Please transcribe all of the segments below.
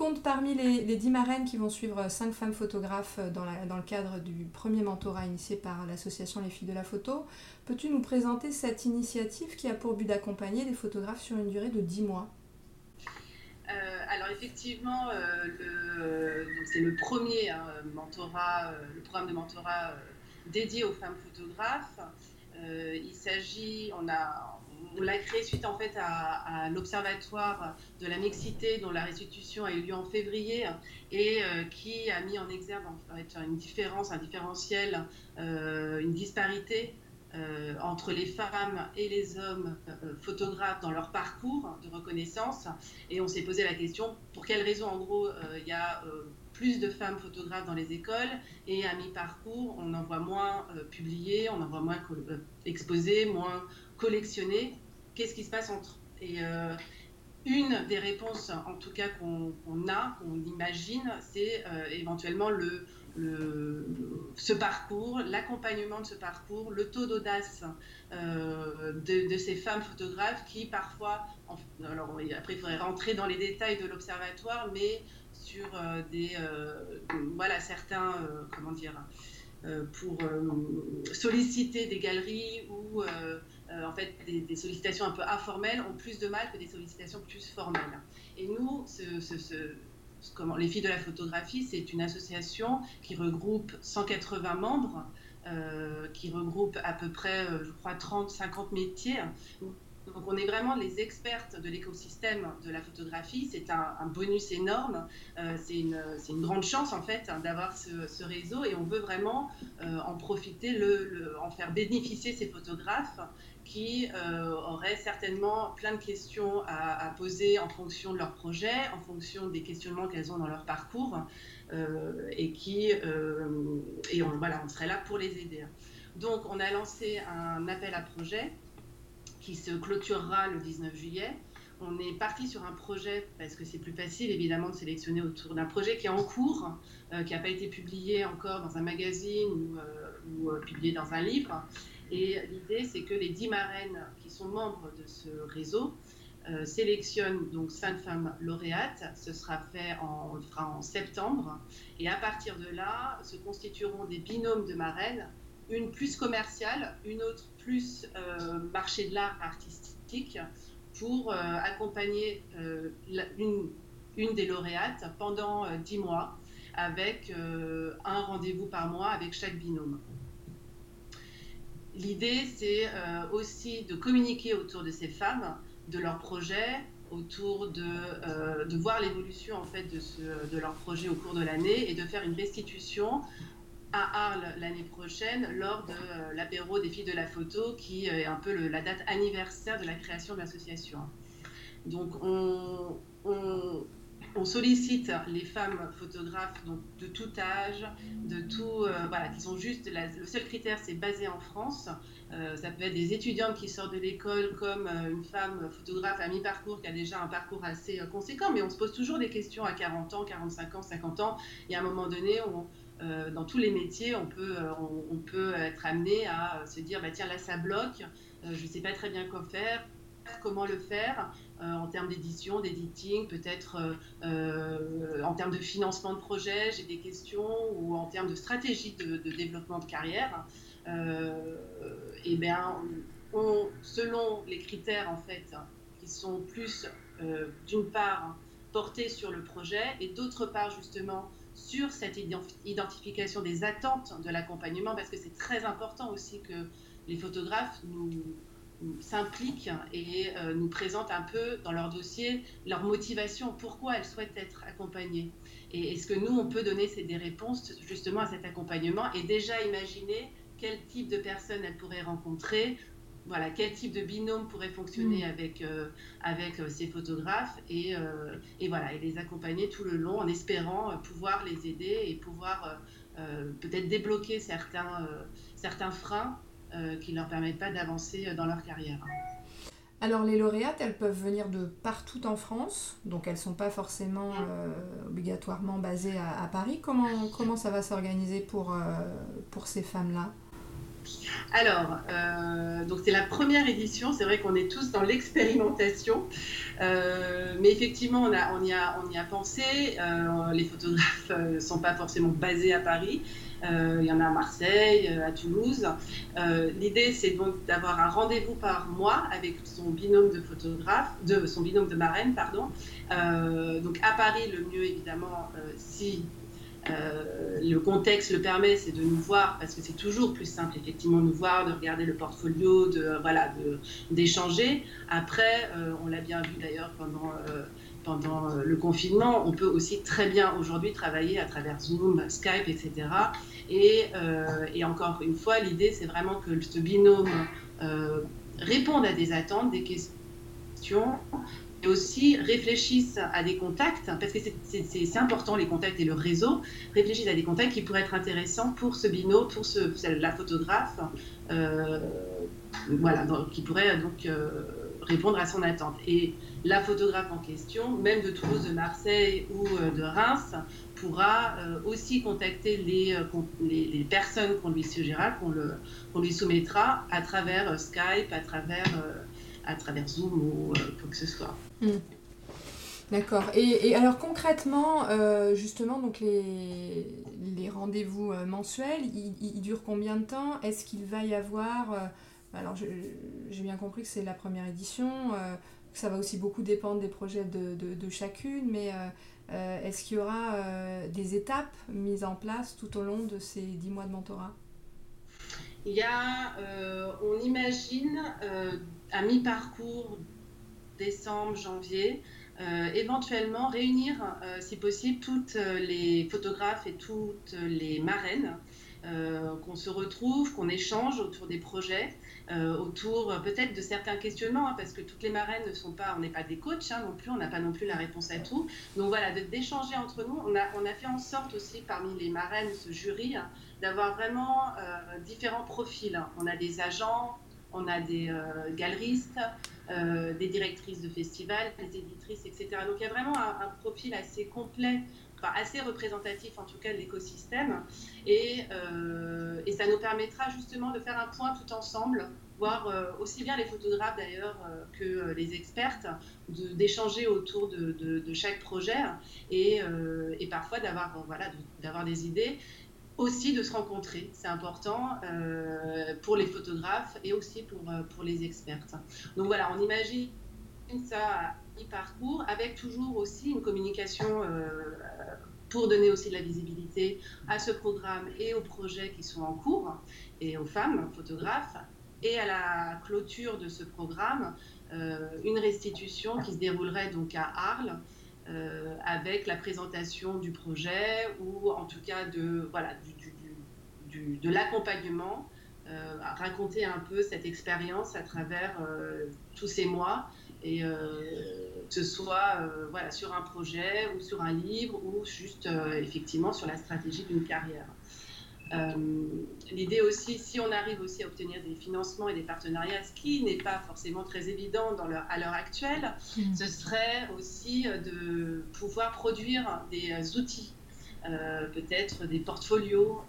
compte parmi les, les 10 marraines qui vont suivre 5 femmes photographes dans, dans, le cadre du premier mentorat initié par l'association Les Filles de la Photo. Peux-tu nous présenter cette initiative qui a pour but d'accompagner les photographes sur une durée de 10 mois? Euh, alors effectivement, euh, c'est le premier hein, mentorat, euh, le programme de mentorat dédié aux femmes photographes. il s'agit, on a, on l'a créé suite en fait à, l'Observatoire de la mixité dont la restitution a eu lieu en février et euh, qui a mis en exergue une différence, un différentiel, euh, une disparité euh, entre les femmes et les hommes photographes dans leur parcours de reconnaissance. Et on s'est posé la question pour quelles raisons en gros il y a plus de femmes photographes dans les écoles et à mi-parcours, on en voit moins publiées, on en voit moins exposées, moins collectionner qu'est-ce qui se passe entre. Et euh, une des réponses, en tout cas, qu'on a, qu'on imagine, c'est euh, éventuellement le, ce parcours, l'accompagnement de ce parcours, le taux d'audace euh, de, ces femmes photographes qui parfois, alors après il faudrait rentrer dans les détails de l'observatoire, mais sur des, voilà, certains, comment dire, pour solliciter des galeries ou euh, en fait, des, sollicitations un peu informelles ont plus de mal que des sollicitations plus formelles. Et nous, les filles de la photographie, c'est une association qui regroupe 180 membres, euh, qui regroupe à peu près, euh, je crois, 30-50 métiers. Donc on est vraiment les expertes de l'écosystème de la photographie. C'est un, bonus énorme. c'est une, grande chance en fait d'avoir ce, réseau et on veut vraiment en profiter, en faire bénéficier ces photographes qui euh, auraient certainement plein de questions à, poser en fonction de leur projet, en fonction des questionnements qu'elles ont dans leur parcours, euh, et qui, euh, et on, voilà, on serait là pour les aider. Donc, on a lancé un appel à projet qui se clôturera le 19 juillet. On est parti sur un projet parce que c'est plus facile évidemment de sélectionner autour d'un projet qui est en cours, qui n'a pas été publié encore dans un magazine ou, ou publié dans un livre et l'idée, c'est que les dix marraines qui sont membres de ce réseau euh, sélectionnent donc cinq femmes lauréates. Ce sera fait en, septembre. Et à partir de là, se constitueront des binômes de marraines, une plus commerciale, une autre plus euh, marché de l'art artistique, pour euh, accompagner une, des lauréates pendant dix mois, avec un rendez-vous par mois avec chaque binôme. L'idée, c'est euh, aussi de communiquer autour de ces femmes, de leurs projets, autour de, euh, voir l'évolution en fait de, leur projet au cours de l'année et de faire une restitution à Arles l'année prochaine lors de euh, l'apéro des filles de la photo qui est un peu la date anniversaire de la création de l'association. Donc on, on, on sollicite les femmes photographes de tout âge, de tout, euh, voilà, qui sont juste, le seul critère c'est basé en France. Euh, ça peut être des étudiantes qui sortent de l'école comme euh, une femme photographe à mi-parcours qui a déjà un parcours assez conséquent, mais on se pose toujours des questions à 40 ans, 45 ans, 50 ans. Y a un moment donné, dans tous les métiers, on peut, on, peut être amené à se dire, bah, tiens là ça bloque, je ne sais pas très bien quoi faire comment le faire euh, en termes d'édition, d'éditing, peut-être euh, euh, en termes de financement de projet, j'ai des questions, ou en termes de stratégie de, développement de carrière. et bien, selon les critères en fait, qui sont plus d'une part portés sur le projet et d'autre part justement sur cette identification des attentes de l'accompagnement, parce que c'est très important aussi que les photographes nous, s'impliquent et euh, nous présentent un peu dans leur dossier leur motivation, pourquoi elles souhaitent être accompagnées. Et est-ce que nous, on peut donner des réponses justement à cet accompagnement et déjà imaginer quel type de personnes elles pourraient rencontrer, voilà, quel type de binôme pourrait fonctionner mm. avec, euh, avec euh, ces photographes et, et, voilà, et les accompagner tout le long en espérant pouvoir les aider et pouvoir peut-être débloquer certains, certains freins qui ne leur permettent pas d'avancer euh, dans leur carrière. Alors les lauréates, elles peuvent venir de partout en France, donc elles ne sont pas forcément euh, obligatoirement basées à, Paris. Comment, comment ça va s'organiser pour, pour ces femmes-là? Alors, euh, donc c'est la première édition. C'est vrai qu'on est tous dans l'expérimentation, euh, mais effectivement, on, a, on, y a, on y a pensé. Euh, les photographes ne sont pas forcément basés à Paris. Il y en a à Marseille, à Toulouse. L'idée, c'est donc d'avoir un rendez-vous par mois avec son binôme de photographe, de son binôme de marraine, pardon. donc à Paris, le mieux évidemment, si euh, le contexte le permet, c'est de nous voir, parce que c'est toujours plus simple, effectivement, nous voir, de regarder le portfolio, de voilà, d'échanger. Après, euh, on l'a bien vu d'ailleurs pendant, euh, pendant le confinement, on peut aussi très bien aujourd'hui travailler à travers Zoom, Skype, etc. Et, et encore une fois, l'idée, c'est vraiment que ce binôme réponde à des attentes, des questions, et aussi réfléchissent à des contacts, parce que c'est important les contacts et le réseau, réfléchissent à des contacts qui pourraient être intéressants pour ce binôme, pour ce, la photographe, euh, voilà, qui pourrait donc euh, répondre à son attente. Et la photographe en question, même de Toulouse, de Marseille ou euh, de Reims, pourra aussi contacter les, les, personnes qu'on lui suggérera, qu'on lui soumettra à travers Skype, à travers à travers Zoom ou euh, quoi que ce soit. Hmm. D'accord. Et, alors concrètement, euh, justement, donc les, les rendez-vous euh, mensuels, ils, durent combien de temps? Est-ce qu'il va y avoir... alors j'ai bien compris que c'est la première édition, que ça va aussi beaucoup dépendre des projets de, chacune, mais est-ce qu'il y aura des étapes mises en place tout au long de ces dix mois de mentorat? Il y a, on imagine à mi-parcours, décembre, janvier, euh, éventuellement réunir, euh, si possible, toutes les photographes et toutes les marraines, euh, qu'on se retrouve, qu'on échange autour des projets, autour peut-être de certains questionnements, hein, parce que toutes les marraines ne sont pas, on n'est pas des coachs hein, non plus, on n'a pas non plus la réponse à tout. Donc voilà, d'échanger entre nous, on a, fait en sorte aussi parmi les marraines, ce jury, hein, d'avoir vraiment différents profils. On a des agents, on a des euh, galeristes, euh, des directrices de festivals, des éditrices, etc. Donc il y a vraiment un, profil assez complet, enfin, assez représentatif en tout cas de l'écosystème. Et, euh, et, ça nous permettra justement de faire un point tout ensemble, voir aussi bien les photographes d'ailleurs que les expertes, d'échanger autour de, de, chaque projet et, et parfois d'avoir voilà, d'avoir des idées aussi de se rencontrer. C'est important euh, pour les photographes et aussi pour, euh, pour les expertes. Donc voilà, on imagine ça à mi-parcours avec toujours aussi une communication euh, pour donner aussi de la visibilité à ce programme et aux projets qui sont en cours et aux femmes photographes. Et à la clôture de ce programme, une restitution qui se déroulerait donc à Arles euh, avec la présentation du projet ou en tout cas de, voilà, du, de l'accompagnement, euh, raconter un peu cette expérience à travers euh, tous ces mois et que ce soit voilà, sur un projet ou sur un livre ou juste effectivement sur la stratégie d'une carrière. Euh, l'idée aussi, si on arrive aussi à obtenir des financements et des partenariats, ce qui n'est pas forcément très évident dans leur, à l'heure actuelle, mm. ce serait aussi de pouvoir produire des euh, outils, euh, peut-être des portfolios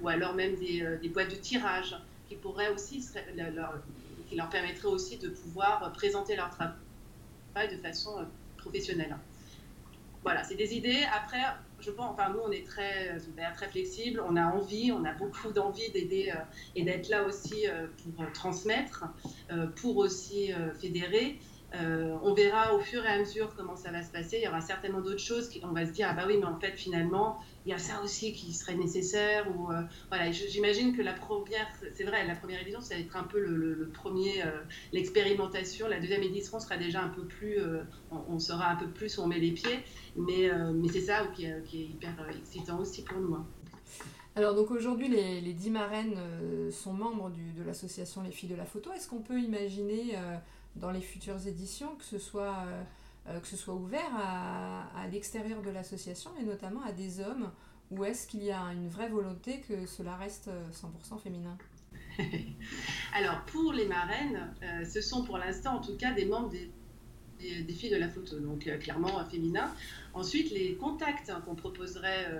ou alors même des, des, boîtes de tirage qui pourraient aussi leur, qui leur permettraient aussi de pouvoir présenter leur de façon professionnelle. Voilà, c'est des idées. Après, je pense, enfin, nous, on est très, très flexible, on a envie, on a beaucoup d'envie d'aider euh, et d'être là aussi euh, pour transmettre, euh, pour aussi fédérer. On verra au fur et à mesure comment ça va se passer. Il y aura certainement d'autres choses qui, on va se dire, ah bah oui, mais en fait, finalement, il y a ça aussi qui serait nécessaire. Ou, euh, voilà, j'imagine que la première, c'est vrai, la première édition, ça va être un peu le, premier, euh, l'expérimentation. La deuxième édition sera déjà un peu plus, euh, on, sera un peu plus où on met les pieds. Mais, mais c'est ça qui, est hyper excitant aussi pour nous. Hein. Alors donc aujourd'hui les, 10 marraines sont membres de l'association Les Filles de la Photo. Est-ce qu'on peut imaginer dans les futures éditions que ce soit euh, que ce soit ouvert à, l'extérieur de l'association et notamment à des hommes ou est-ce qu'il y a une vraie volonté que cela reste 100% féminin? Alors pour les marraines, euh, ce sont pour l'instant en tout cas des membres des, filles de la photo, donc euh, clairement féminin. Ensuite, les contacts qu'on proposerait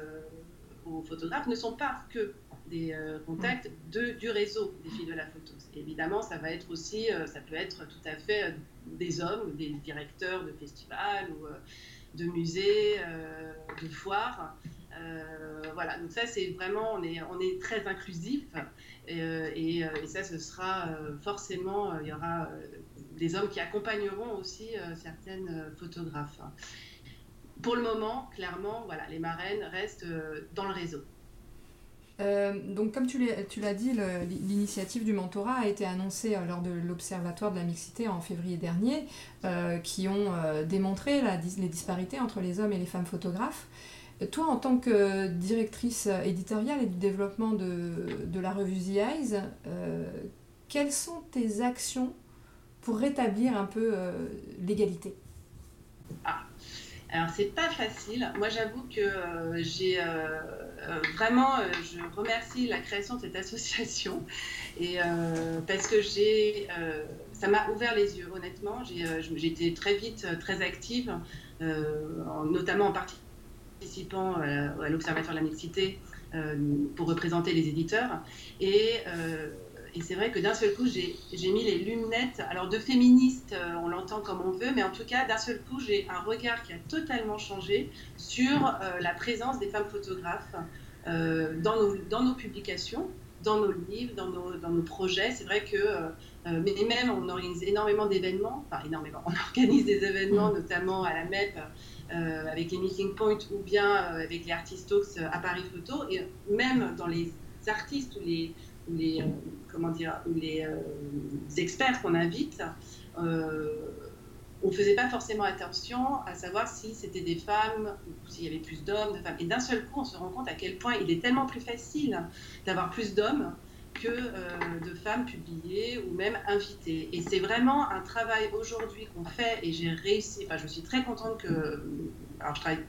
aux photographes ne sont pas que des contacts de, du réseau des filles de la photo. évidemment, ça va être aussi, ça peut être tout à fait des hommes, des directeurs de festivals ou de musées, de foires. voilà, donc ça c'est vraiment, on est, on est très inclusif et, et, ça ce sera forcément, il y aura des hommes qui accompagneront aussi certaines photographes. Pour le moment, clairement, voilà, les marraines restent dans le réseau. Euh, donc, comme tu l'as dit, l'initiative du mentorat a été annoncée euh, lors de l'Observatoire de la mixité en février dernier, euh, qui ont démontré les disparités entre les hommes et les femmes photographes. Toi, en tant que directrice éditoriale et du développement de, la revue The Eyes, quelles sont tes actions pour rétablir un peu l'égalité? Ah. Alors, c'est pas facile. Moi, j'avoue que j'ai euh, vraiment, euh, je remercie la création de cette association et euh, parce que j'ai, ça m'a ouvert les yeux. Honnêtement, j'ai été très vite très active, notamment en participant à l'Observatoire de la mixité pour représenter les éditeurs et et c'est vrai que d'un seul coup, j'ai mis les lunettes, alors de féministe, on l'entend comme on veut, mais en tout cas, d'un seul coup, j'ai un regard qui a totalement changé sur la présence des femmes photographes euh, dans, nos, dans nos publications, dans nos livres, dans nos, dans nos projets. C'est vrai que, euh, euh, mais même, on organise énormément d'événements, enfin énormément, on organise des événements, mm. notamment à la MEP, avec les Meeting Point ou bien avec les Artist Talks à Paris Photo, et même dans les artistes ou les, les comment dire, les experts qu'on invite, on ne faisait pas forcément attention à savoir si c'était des femmes ou s'il y avait plus d'hommes, de femmes. Et d'un seul coup, on se rend compte à quel point il est tellement plus facile d'avoir plus d'hommes que euh, de femmes publiées ou même invitées. Et c'est vraiment un travail aujourd'hui qu'on fait et j'ai réussi, enfin je suis très contente que, alors je travaille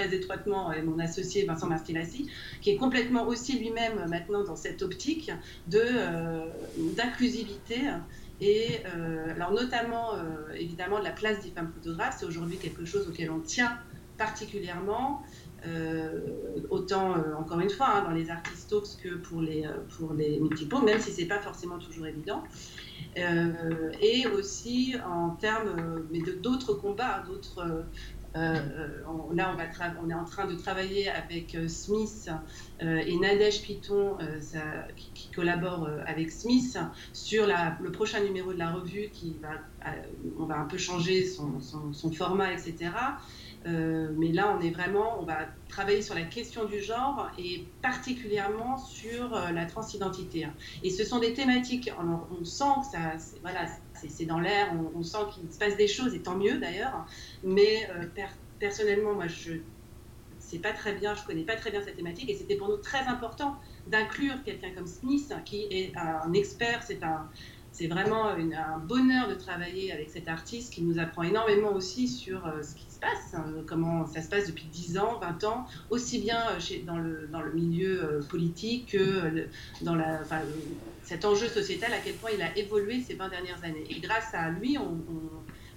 très étroitement avec mon associé Vincent Martinassi, qui est complètement aussi lui-même maintenant dans cette optique de euh, d'inclusivité et euh, alors notamment, euh, évidemment, la place des femmes photographes, c'est aujourd'hui quelque chose auquel on tient particulièrement, euh, autant, encore une fois, hein, dans les artistes que pour les, pour les multiples, même si ce n'est pas forcément toujours évident. et aussi en termes mais d'autres combats, d'autres euh, on, là, on, est en train de travailler avec euh, Smith euh, et Nadège Piton, qui, collabore avec Smith, sur le prochain numéro de la revue. Qui va, on va un peu changer son format, etc. Euh, mais là, on est vraiment, on va travailler sur la question du genre et particulièrement sur euh, la transidentité. Et ce sont des thématiques, on, sent que ça, voilà, c'est dans l'air, on, sent qu'il se passe des choses, et tant mieux d'ailleurs. Mais euh, personnellement, moi, je sais pas très bien, je connais pas très bien cette thématique, et c'était pour nous très important d'inclure quelqu'un comme Smith, qui est un expert, c'est un, c'est vraiment un bonheur de travailler avec cet artiste qui nous apprend énormément aussi sur euh, ce qui se passe, hein, comment ça se passe depuis 10 ans, 20 ans, aussi bien euh, dans, le, dans le milieu euh, politique que dans la, cet enjeu sociétal, à quel point il a évolué ces 20 dernières années. Et grâce à lui, on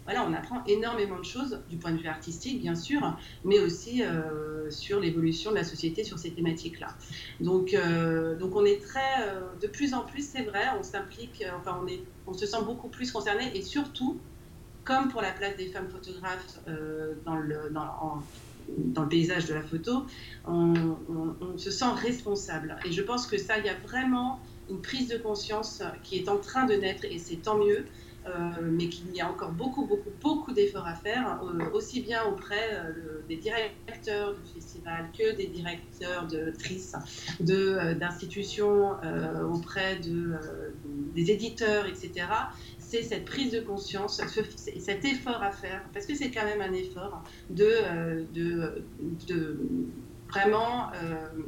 voilà, on apprend énormément de choses du point de vue artistique, bien sûr, mais aussi euh, sur l'évolution de la société sur ces thématiques-là. Donc, euh, donc on est très, euh, de plus en plus, c'est vrai, on s'implique, enfin, on, est, on se sent beaucoup plus concerné et surtout, comme pour la place des femmes photographes dans le, dans, le paysage de la photo, on, on, se sent responsable. Et je pense que ça, il y a vraiment une prise de conscience qui est en train de naître et c'est tant mieux. Euh, mais qu'il y a encore beaucoup, beaucoup, beaucoup d'efforts à faire, euh, aussi bien auprès euh, des directeurs du festival que des directeurs de TRIS, d'institutions, auprès de, des éditeurs, etc. C'est cette prise de conscience, cet effort à faire, parce que c'est quand même un effort de, de, de vraiment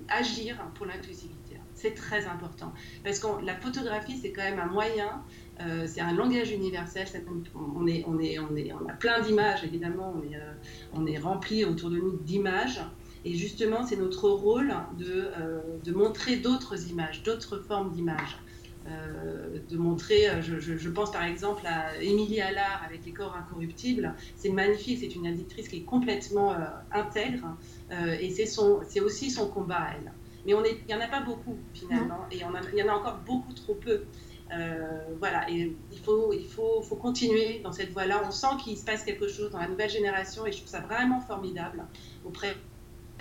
agir pour l'inclusivité. C'est très important, parce que la photographie, c'est quand même un moyen euh, c'est un langage universel. On, est, on, est, on, est, on a plein d'images, évidemment. On est, euh, on est rempli autour de nous d'images. Et justement, c'est notre rôle de, euh, de montrer d'autres images, d'autres formes d'images. de montrer, je, pense par exemple à Émilie Allard avec les corps incorruptibles, c'est magnifique, c'est une éditrice qui est complètement intègre et c'est aussi son combat à elle. Mais il n'y en a pas beaucoup finalement et il y en a encore beaucoup trop peu. Euh, voilà, et il faut, il faut, faut continuer dans cette voie-là. On sent qu'il se passe quelque chose dans la nouvelle génération et je trouve ça vraiment formidable auprès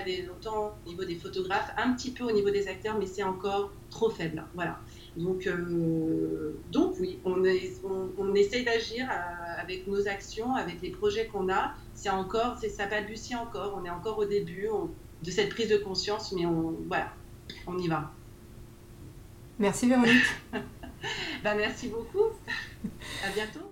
des, autant au niveau des photographes, un petit peu au niveau des acteurs, mais c'est encore trop faible. Voilà. Donc, euh, donc oui, on, on, essaie d'agir euh, avec nos actions, avec les projets qu'on a. C'est encore, c'est ça balbutie encore. On est encore au début de cette prise de conscience, mais on, voilà, on y va. Merci Véronique. bah, merci beaucoup. À bientôt.